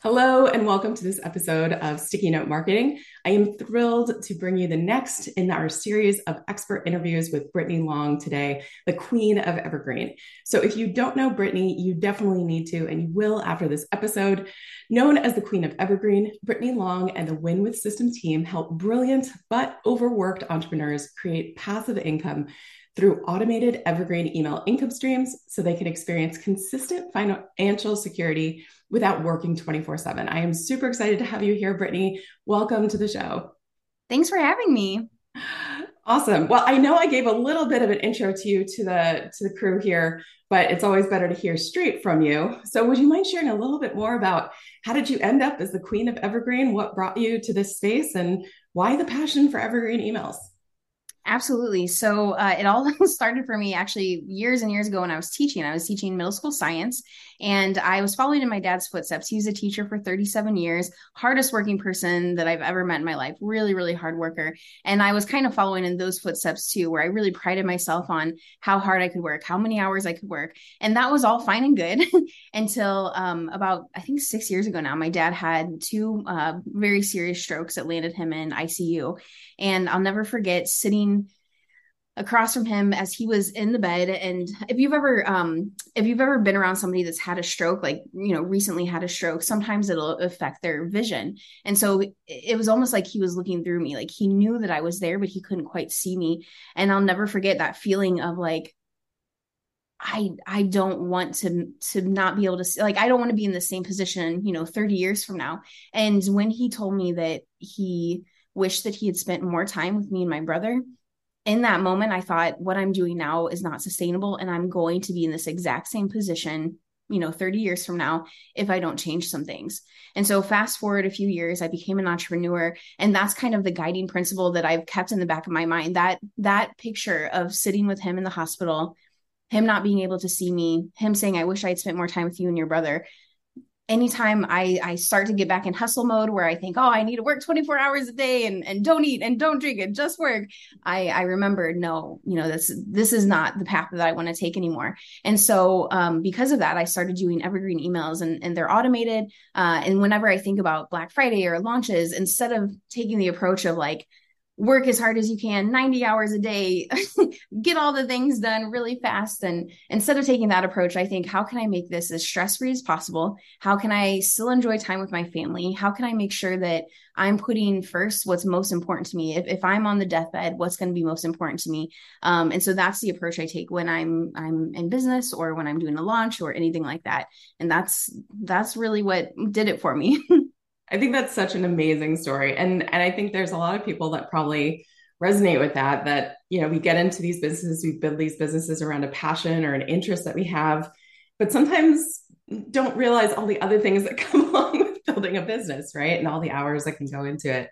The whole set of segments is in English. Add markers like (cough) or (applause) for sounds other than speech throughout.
Hello, and welcome to this episode of Sticky Note Marketing. I am thrilled to bring you the next in our series of expert interviews with Brittany Long today, the queen of Evergreen. So, if you don't know Brittany, you definitely need to, and you will after this episode. Known as the queen of Evergreen, Brittany Long and the Win with System team help brilliant but overworked entrepreneurs create passive income through automated evergreen email income streams so they can experience consistent financial security without working 24 7. I am super excited to have you here, Brittany. Welcome to the show. Thanks for having me. Awesome. Well, I know I gave a little bit of an intro to you to the to the crew here, but it's always better to hear straight from you. So, would you mind sharing a little bit more about how did you end up as the queen of Evergreen? What brought you to this space, and why the passion for Evergreen emails? Absolutely. So uh, it all (laughs) started for me actually years and years ago when I was teaching. I was teaching middle school science and I was following in my dad's footsteps. He was a teacher for 37 years, hardest working person that I've ever met in my life, really, really hard worker. And I was kind of following in those footsteps too, where I really prided myself on how hard I could work, how many hours I could work. And that was all fine and good (laughs) until um, about, I think, six years ago now. My dad had two uh, very serious strokes that landed him in ICU. And I'll never forget sitting across from him as he was in the bed. And if you've ever um if you've ever been around somebody that's had a stroke like you know recently had a stroke sometimes it'll affect their vision. And so it was almost like he was looking through me like he knew that I was there but he couldn't quite see me. And I'll never forget that feeling of like I I don't want to to not be able to see, like I don't want to be in the same position, you know, 30 years from now. And when he told me that he wished that he had spent more time with me and my brother, in that moment, I thought, what I'm doing now is not sustainable. And I'm going to be in this exact same position, you know, 30 years from now if I don't change some things. And so, fast forward a few years, I became an entrepreneur. And that's kind of the guiding principle that I've kept in the back of my mind that that picture of sitting with him in the hospital him not being able to see me, him saying, I wish I'd spent more time with you and your brother anytime I, I start to get back in hustle mode where I think, oh, I need to work 24 hours a day and, and don't eat and don't drink and just work, I, I remember, no, you know, this, this is not the path that I want to take anymore. And so um, because of that, I started doing evergreen emails and, and they're automated. Uh, and whenever I think about Black Friday or launches, instead of taking the approach of like, work as hard as you can 90 hours a day (laughs) get all the things done really fast. And instead of taking that approach i think how can i make this as stress free as possible? How can i still enjoy time with my family? How can i make sure that i'm putting first what's most important to me? If, if i'm on the deathbed what's going to be most important to me? Um, and so that's the approach i take when i'm i'm in business or when i'm doing a launch or anything like that. And that's that's really what did it for me (laughs) I think that's such an amazing story. And and I think there's a lot of people that probably resonate with that that you know we get into these businesses we build these businesses around a passion or an interest that we have but sometimes don't realize all the other things that (laughs) come along with building a business right? And all the hours that can go into it.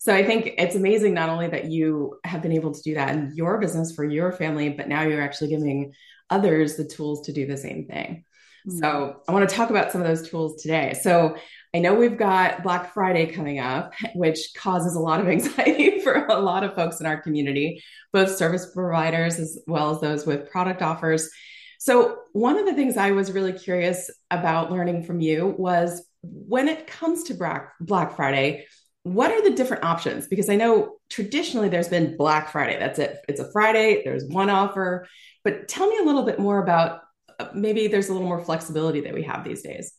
So i think it's amazing not only that you have been able to do that in your business for your family but now you're actually giving others the tools to do the same thing mm-hmm. so i want to talk about some of those tools today so I know we've got Black Friday coming up, which causes a lot of (laughs) anxiety for a lot of folks in our community, both service providers as well as those with product offers. So, one of the things I was really curious about learning from you was when it comes to Black Friday, what are the different options? Because I know traditionally there's been Black Friday. That's it. It's a Friday, there's one offer. But tell me a little bit more about maybe there's a little more flexibility that we have these days.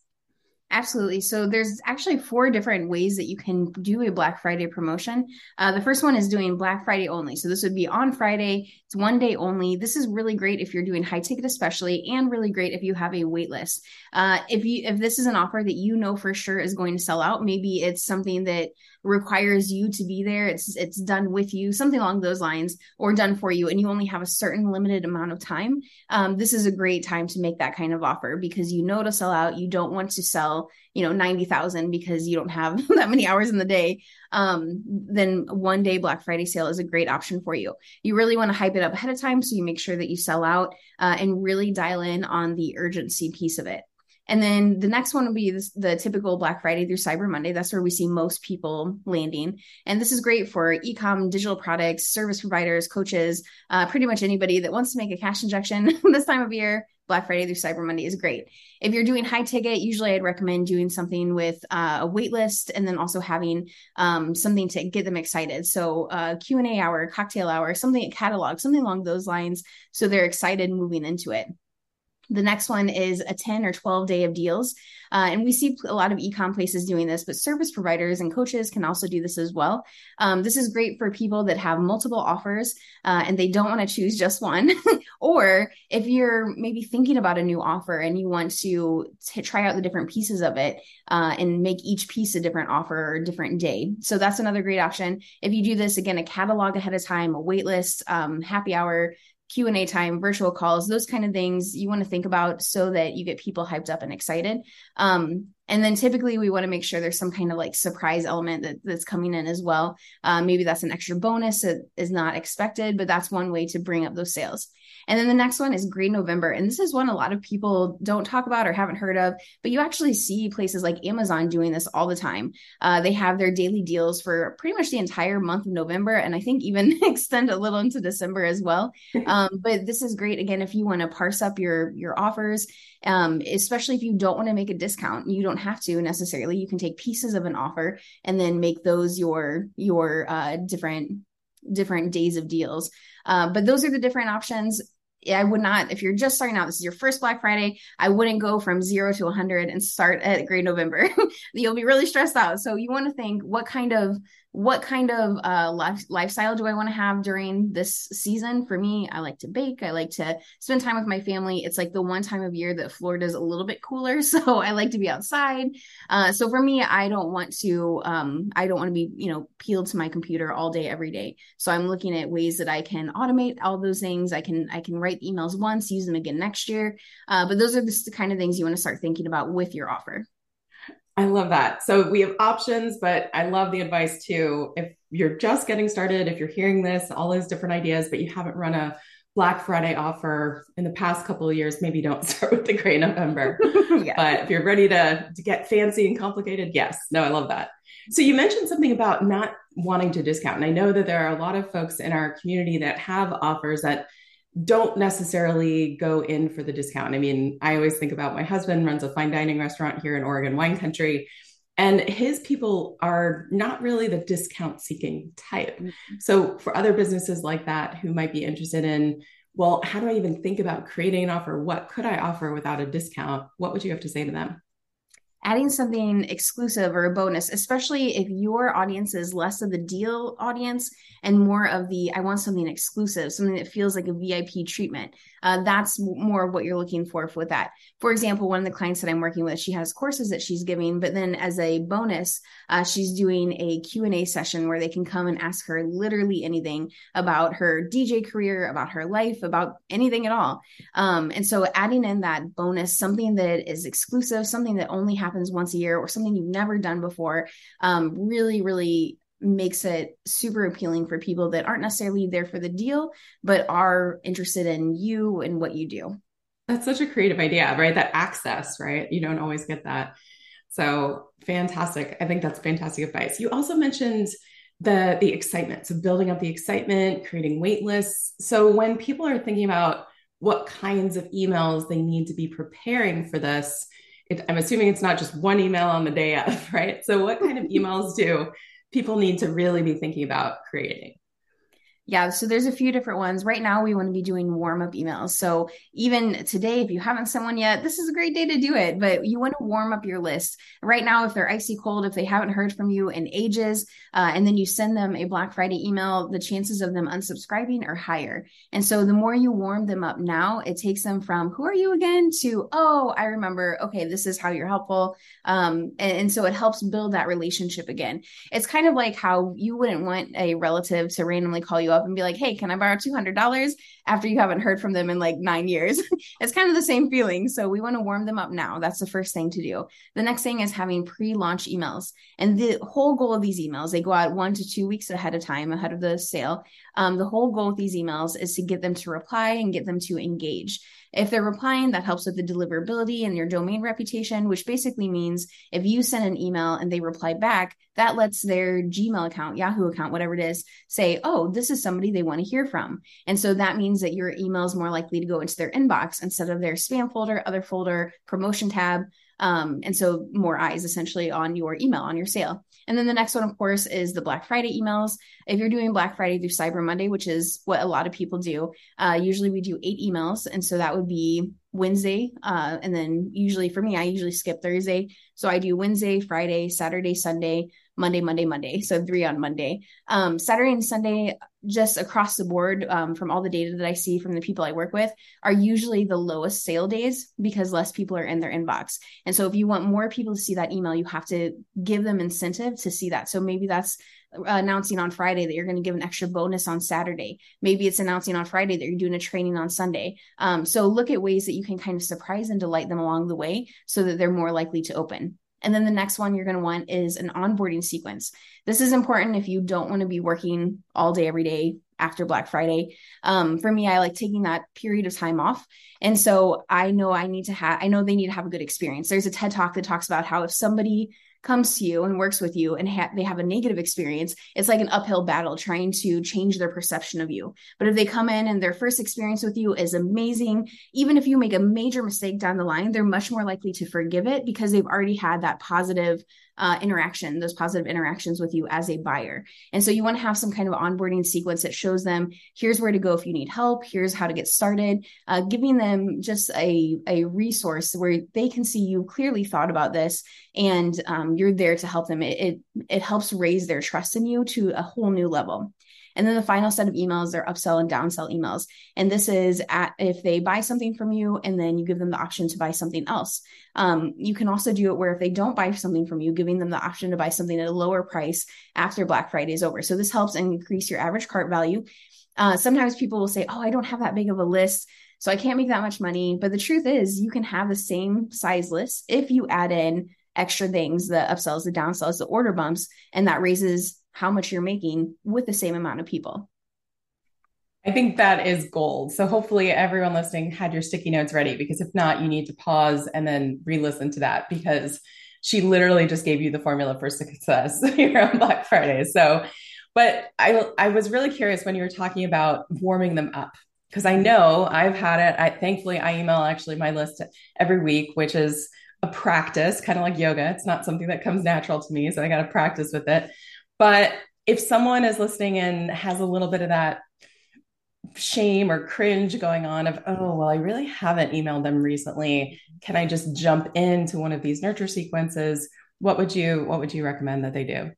Absolutely. So there's actually four different ways that you can do a Black Friday promotion. Uh, the first one is doing Black Friday only. So this would be on Friday. It's one day only. This is really great if you're doing high ticket, especially, and really great if you have a wait list. Uh, if you if this is an offer that you know for sure is going to sell out, maybe it's something that requires you to be there. It's it's done with you, something along those lines, or done for you, and you only have a certain limited amount of time. Um, this is a great time to make that kind of offer because you know to sell out. You don't want to sell, you know, ninety thousand because you don't have (laughs) that many hours in the day. Um, then one day Black Friday sale is a great option for you. You really want to hype it up ahead of time so you make sure that you sell out uh, and really dial in on the urgency piece of it. And then the next one will be this, the typical Black Friday through Cyber Monday. That's where we see most people landing. And this is great for e-com, digital products, service providers, coaches, uh, pretty much anybody that wants to make a cash injection (laughs) this time of year. Black Friday through Cyber Monday is great. If you're doing high ticket, usually I'd recommend doing something with uh, a wait list and then also having um, something to get them excited. So uh, Q and A hour, cocktail hour, something at catalog, something along those lines, so they're excited moving into it. The next one is a 10 or 12 day of deals. Uh, and we see a lot of e-com places doing this, but service providers and coaches can also do this as well. Um, this is great for people that have multiple offers uh, and they don't want to choose just one. (laughs) or if you're maybe thinking about a new offer and you want to t- try out the different pieces of it uh, and make each piece a different offer or different day. So that's another great option. If you do this, again, a catalog ahead of time, a wait list, um, happy hour, q&a time virtual calls those kind of things you want to think about so that you get people hyped up and excited. Um, and then typically we want to make sure there's some kind of like surprise element that, that's coming in as well. Uh, maybe that's an extra bonus that is not expected but that's one way to bring up those sales and then the next one is Green November. And this is one a lot of people don't talk about or haven't heard of, but you actually see places like Amazon doing this all the time. Uh, they have their daily deals for pretty much the entire month of November, and I think even (laughs) extend a little into December as well. (laughs) Um, but this is great again if you want to parse up your your offers, um, especially if you don't want to make a discount. You don't have to necessarily. You can take pieces of an offer and then make those your your uh, different different days of deals. Uh, but those are the different options. I would not, if you're just starting out, this is your first Black Friday, I wouldn't go from zero to 100 and start at Green November. (laughs) You'll be really stressed out. So you want to think what kind of what kind of uh, life, lifestyle do I want to have during this season? For me, I like to bake. I like to spend time with my family. It's like the one time of year that Florida is a little bit cooler, (laughs) so I like to be outside. Uh, so for me, I don't want to. Um, I don't want to be, you know, peeled to my computer all day every day. So I'm looking at ways that I can automate all those things. I can I can write emails once, use them again next year. Uh, but those are the kind of things you want to start thinking about with your offer. I love that. So we have options, but I love the advice too. If you're just getting started, if you're hearing this, all those different ideas, but you haven't run a Black Friday offer in the past couple of years, maybe don't (laughs) start with the Gray November. (laughs) yeah. But if you're ready to, to get fancy and complicated, yes. No, I love that. So you mentioned something about not wanting to discount. And I know that there are a lot of folks in our community that have offers that don't necessarily go in for the discount. I mean, I always think about my husband runs a fine dining restaurant here in Oregon wine country and his people are not really the discount seeking type. Mm-hmm. So for other businesses like that who might be interested in well, how do I even think about creating an offer? What could I offer without a discount? What would you have to say to them? Adding something exclusive or a bonus, especially if your audience is less of the deal audience and more of the I want something exclusive, something that feels like a VIP treatment. Uh, that's more what you're looking for with that. For example, one of the clients that I'm working with, she has courses that she's giving, but then as a bonus, uh, she's doing a Q&A session where they can come and ask her literally anything about her DJ career, about her life, about anything at all. Um, and so adding in that bonus, something that is exclusive, something that only happens happens once a year or something you've never done before um, really really makes it super appealing for people that aren't necessarily there for the deal but are interested in you and what you do. That's such a creative idea right? That access right? You don't always get that. So fantastic. I think that's fantastic advice. You also mentioned the the excitement. So building up the excitement creating wait lists. So when people are thinking about what kinds of emails they need to be preparing for this it, I'm assuming it's not just one email on the day of, (laughs) right? So, what kind of (laughs) emails do people need to really be thinking about creating? Yeah, so there's a few different ones. Right now, we want to be doing warm up emails. So even today, if you haven't sent one yet, this is a great day to do it. But you want to warm up your list. Right now, if they're icy cold, if they haven't heard from you in ages, uh, and then you send them a Black Friday email, the chances of them unsubscribing are higher. And so the more you warm them up now, it takes them from who are you again to, oh, I remember, okay, this is how you're helpful. Um, and, and so it helps build that relationship again. It's kind of like how you wouldn't want a relative to randomly call you up up and be like, hey, can I borrow $200? after you haven't heard from them in like nine years. (laughs) it's kind of the same feeling. So we want to warm them up now. That's the first thing to do. The next thing is having pre launch emails. And the whole goal of these emails, they go out one to two weeks ahead of time, ahead of the sale. Um, the whole goal with these emails is to get them to reply and get them to engage. If they're replying, that helps with the deliverability and your domain reputation, which basically means if you send an email and they reply back, that lets their Gmail account, Yahoo account, whatever it is, say, oh, this is somebody they want to hear from. And so that means that your email is more likely to go into their inbox instead of their spam folder, other folder, promotion tab. Um, and so more eyes essentially on your email, on your sale. And then the next one, of course, is the Black Friday emails. If you're doing Black Friday through Cyber Monday, which is what a lot of people do, uh, usually we do eight emails. And so that would be Wednesday. Uh, and then usually for me, I usually skip Thursday. So I do Wednesday, Friday, Saturday, Sunday, Monday, Monday, Monday. So three on Monday. Um, Saturday and Sunday, just across the board, um, from all the data that I see from the people I work with, are usually the lowest sale days because less people are in their inbox. And so if you want more people to see that email, you have to give them incentive to see that. So maybe that's announcing on Friday that you're going to give an extra bonus on Saturday. Maybe it's announcing on Friday that you're doing a training on Sunday. Um, so look at ways that you can kind of surprise and delight them along the way so that they're more likely to open. And then the next one you're going to want is an onboarding sequence. This is important if you don't want to be working all day, every day after Black Friday. Um, for me, I like taking that period of time off. And so I know I need to have, I know they need to have a good experience. There's a TED talk that talks about how if somebody comes to you and works with you and ha- they have a negative experience, it's like an uphill battle trying to change their perception of you. But if they come in and their first experience with you is amazing, even if you make a major mistake down the line, they're much more likely to forgive it because they've already had that positive uh, interaction, those positive interactions with you as a buyer. And so you want to have some kind of onboarding sequence that shows them here's where to go if you need help, here's how to get started, uh, giving them just a, a resource where they can see you clearly thought about this and um, you're there to help them. It, it, it helps raise their trust in you to a whole new level. And then the final set of emails are upsell and downsell emails. And this is at if they buy something from you and then you give them the option to buy something else. Um, you can also do it where if they don't buy something from you, giving them the option to buy something at a lower price after Black Friday is over. So this helps increase your average cart value. Uh, sometimes people will say, Oh, I don't have that big of a list. So I can't make that much money. But the truth is, you can have the same size list if you add in extra things the upsells, the downsells, the order bumps, and that raises how much you're making with the same amount of people. I think that is gold. So hopefully everyone listening had your sticky notes ready because if not, you need to pause and then re-listen to that because she literally just gave you the formula for success (laughs) here on Black Friday. So, but I I was really curious when you were talking about warming them up because I know I've had it. I thankfully I email actually my list every week, which is a practice, kind of like yoga. It's not something that comes natural to me, so I got to practice with it. But if someone is listening and has a little bit of that shame or cringe going on of oh well i really haven't emailed them recently. Can i just jump into one of these nurture sequences? What would you what would you recommend that they do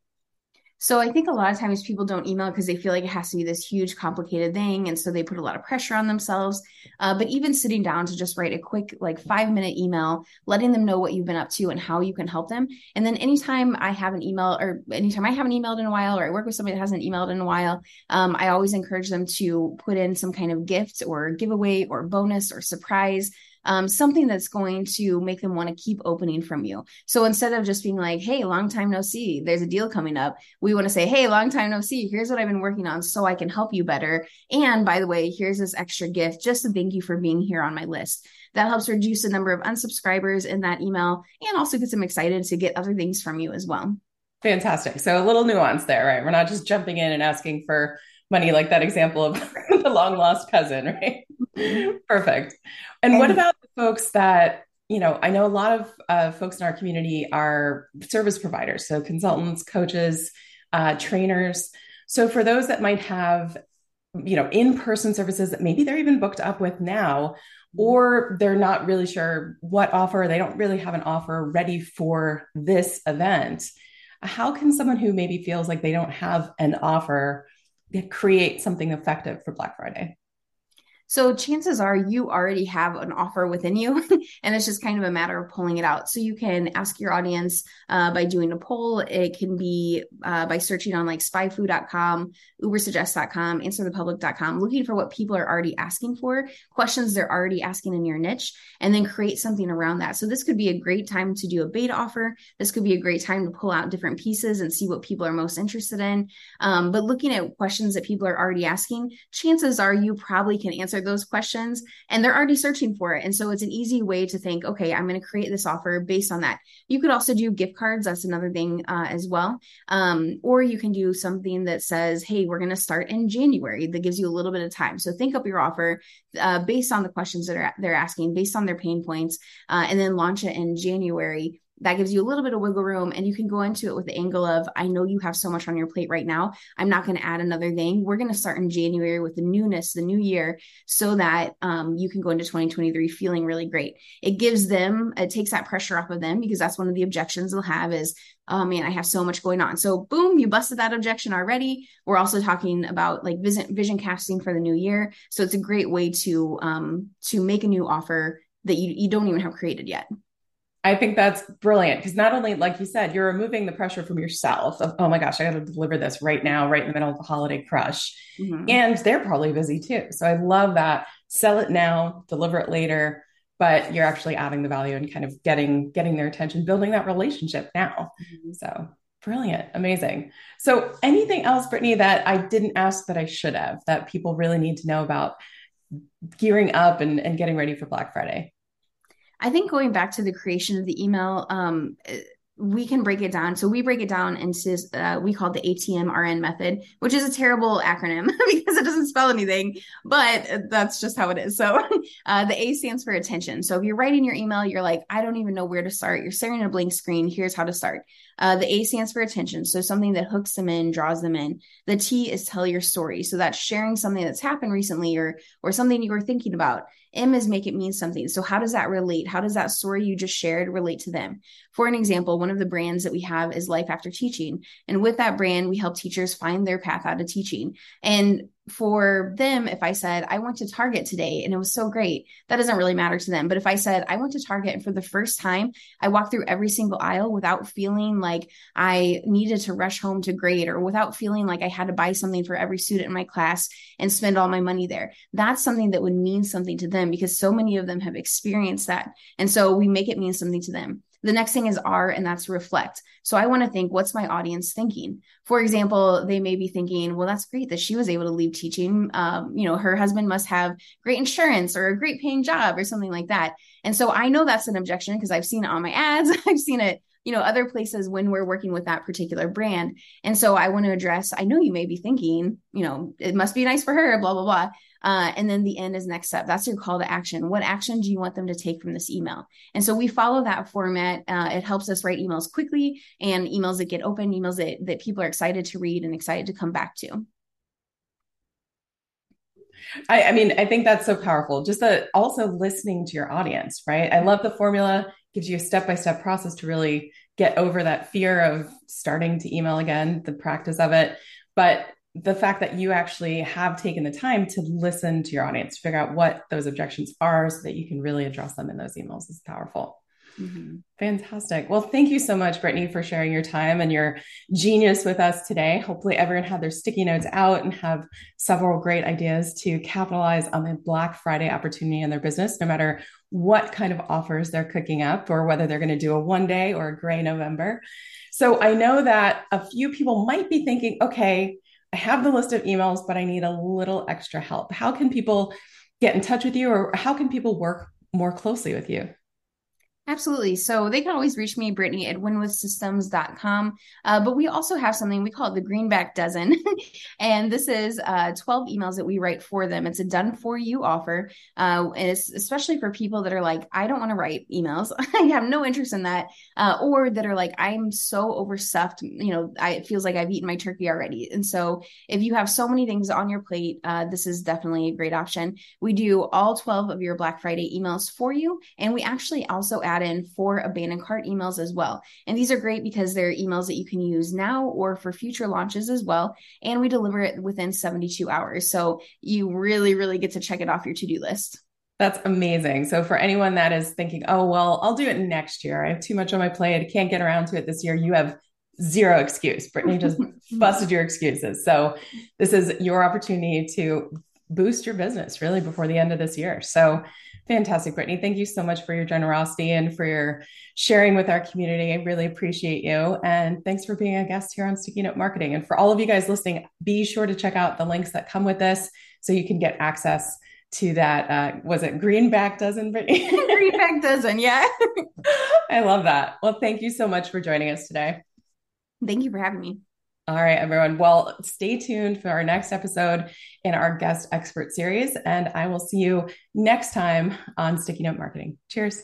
so I think a lot of times people don't email because they feel like it has to be this huge, complicated thing, and so they put a lot of pressure on themselves. Uh, but even sitting down to just write a quick, like five minute email, letting them know what you've been up to and how you can help them. And then anytime I have an email, or anytime I haven't emailed in a while, or I work with somebody that hasn't emailed in a while, um, I always encourage them to put in some kind of gift or giveaway or bonus or surprise um, something that's going to make them want to keep opening from you. So instead of just being like, hey, long time no see, there's a deal coming up, we want to say, hey, long time no see, here's what I've been working on so I can help you better. And by the way, here's this extra gift just to thank you for being here on my list. That helps reduce the number of unsubscribers in that email and also gets them excited to get other things from you as well. Fantastic. So a little nuance there, right? We're not just jumping in and asking for money like that example of (laughs) the long lost cousin, right? (laughs) Perfect. And, and what about the folks that, you know, I know a lot of uh, folks in our community are service providers, so consultants, coaches, uh, trainers. So for those that might have, you know, in-person services that maybe they're even booked up with now, or they're not really sure what offer, they don't really have an offer ready for this event. How can someone who maybe feels like they don't have an offer create something effective for Black Friday? So chances are you already have an offer within you, (laughs) and it's just kind of a matter of pulling it out. So you can ask your audience uh, by doing a poll. It can be uh, by searching on like spyfu.com, ubersuggest.com, answerthepublic.com, looking for what people are already asking for, questions they're already asking in your niche, and then create something around that. So this could be a great time to do a beta offer. This could be a great time to pull out different pieces and see what people are most interested in. Um, but looking at questions that people are already asking, chances are you probably can answer those questions and they're already searching for it. And so it's an easy way to think, okay, I'm going to create this offer based on that. You could also do gift cards. That's another thing uh, as well. Um, or you can do something that says, hey, we're going to start in January. That gives you a little bit of time. So think up your offer uh, based on the questions that are they're asking, based on their pain points, uh, and then launch it in January that gives you a little bit of wiggle room and you can go into it with the angle of i know you have so much on your plate right now. I'm not going to add another thing. We're going to start in january with the newness the new year so that um, you can go into 2023 feeling really great. It gives them it takes that pressure off of them because that's one of the objections they'll have is oh man i have so much going on. So boom you busted that objection already. We're also talking about like vision vision casting for the new year. So it's a great way to um to make a new offer that you, you don't even have created yet I think that's brilliant because not only, like you said, you're removing the pressure from yourself of, oh my gosh, I got to deliver this right now, right in the middle of the holiday crush. Mm-hmm. And they're probably busy too. So I love that. Sell it now, deliver it later, but you're actually adding the value and kind of getting getting their attention, building that relationship now. Mm-hmm. So brilliant, amazing. So anything else, Brittany, that I didn't ask that I should have that people really need to know about gearing up and, and getting ready for Black Friday? I think going back to the creation of the email, um, we can break it down. So we break it down into uh, we call the ATMRN method, which is a terrible acronym (laughs) because it doesn't spell anything, but that's just how it is. So (laughs) uh, the A stands for attention. So if you're writing your email, you're like, I don't even know where to start. You're staring at a blank screen. Here's how to start. Uh, the A stands for attention. So something that hooks them in, draws them in. The T is tell your story. So that's sharing something that's happened recently or or something you were thinking about. M is make it mean something. So how does that relate? How does that story you just shared relate to them? For an example, one of the brands that we have is Life After Teaching. And with that brand, we help teachers find their path out of teaching. And for them, if I said, I went to Target today and it was so great, that doesn't really matter to them. But if I said, I went to Target and for the first time, I walked through every single aisle without feeling like I needed to rush home to grade or without feeling like I had to buy something for every student in my class and spend all my money there, that's something that would mean something to them because so many of them have experienced that. And so we make it mean something to them. The next thing is R, and that's reflect. So I want to think, what's my audience thinking? For example, they may be thinking, well, that's great that she was able to leave teaching. Um, you know, her husband must have great insurance or a great paying job or something like that. And so I know that's an objection because I've seen it on my ads. (laughs) I've seen it you know other places when we're working with that particular brand and so i want to address i know you may be thinking you know it must be nice for her blah blah blah uh, and then the end is next step. That's your call to action. What action do you want them to take from this email? And so we follow that format. Uh, it helps us write emails quickly and emails that get open, emails that, that people are excited to read and excited to come back to. I, I mean, I think that's so powerful. Just that also listening to your audience, right? I love the formula, gives you a step by step process to really get over that fear of starting to email again, the practice of it. But the fact that you actually have taken the time to listen to your audience, to figure out what those objections are so that you can really address them in those emails is powerful. Mm-hmm. Fantastic. Well, thank you so much, Brittany, for sharing your time and your genius with us today. Hopefully, everyone had their sticky notes out and have several great ideas to capitalize on the Black Friday opportunity in their business, no matter what kind of offers they're cooking up or whether they're going to do a one day or a gray November. So, I know that a few people might be thinking, okay, I have the list of emails, but I need a little extra help. How can people get in touch with you or how can people work more closely with you? Absolutely. So they can always reach me, Brittany at winwithsystems.com. Uh, but we also have something we call it the Greenback Dozen. (laughs) and this is uh, 12 emails that we write for them. It's a done for you offer. Uh, and it's especially for people that are like, I don't want to write emails. (laughs) I have no interest in that. Uh, or that are like, I'm so overstuffed. You know, I, it feels like I've eaten my turkey already. And so if you have so many things on your plate, uh, this is definitely a great option. We do all 12 of your Black Friday emails for you. And we actually also add in for abandoned cart emails as well. And these are great because they're emails that you can use now or for future launches as well. And we deliver it within 72 hours. So you really, really get to check it off your to do list. That's amazing. So, for anyone that is thinking, oh, well, I'll do it next year, I have too much on my plate, I can't get around to it this year, you have zero excuse. Brittany just (laughs) busted your excuses. So, this is your opportunity to boost your business really before the end of this year. So, fantastic, Brittany. Thank you so much for your generosity and for your sharing with our community. I really appreciate you. And thanks for being a guest here on Sticky Note Marketing. And for all of you guys listening, be sure to check out the links that come with this so you can get access to that uh, was it greenback dozen brittany (laughs) greenback dozen yeah (laughs) i love that well thank you so much for joining us today thank you for having me all right everyone. Well stay tuned for our next episode in our guest expert series and i will see you next time on sticky note marketing. Cheers